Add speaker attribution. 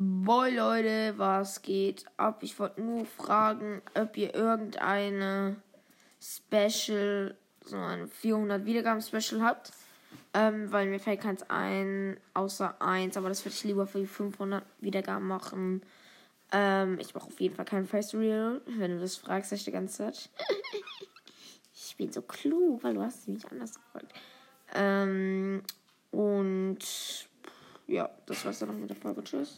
Speaker 1: Boah, Leute, was geht ab? Ich wollte nur fragen, ob ihr irgendeine Special, so ein 400 Wiedergaben Special habt. Ähm, weil mir fällt keins ein, außer eins, aber das würde ich lieber für die 500 Wiedergaben machen. Ähm, ich mache auf jeden Fall kein Face Real, wenn du das fragst, sag ich die ganze Zeit. ich bin so klug, weil du hast mich anders gefragt. Ähm, und ja, das war's dann noch mit der Folge. Tschüss.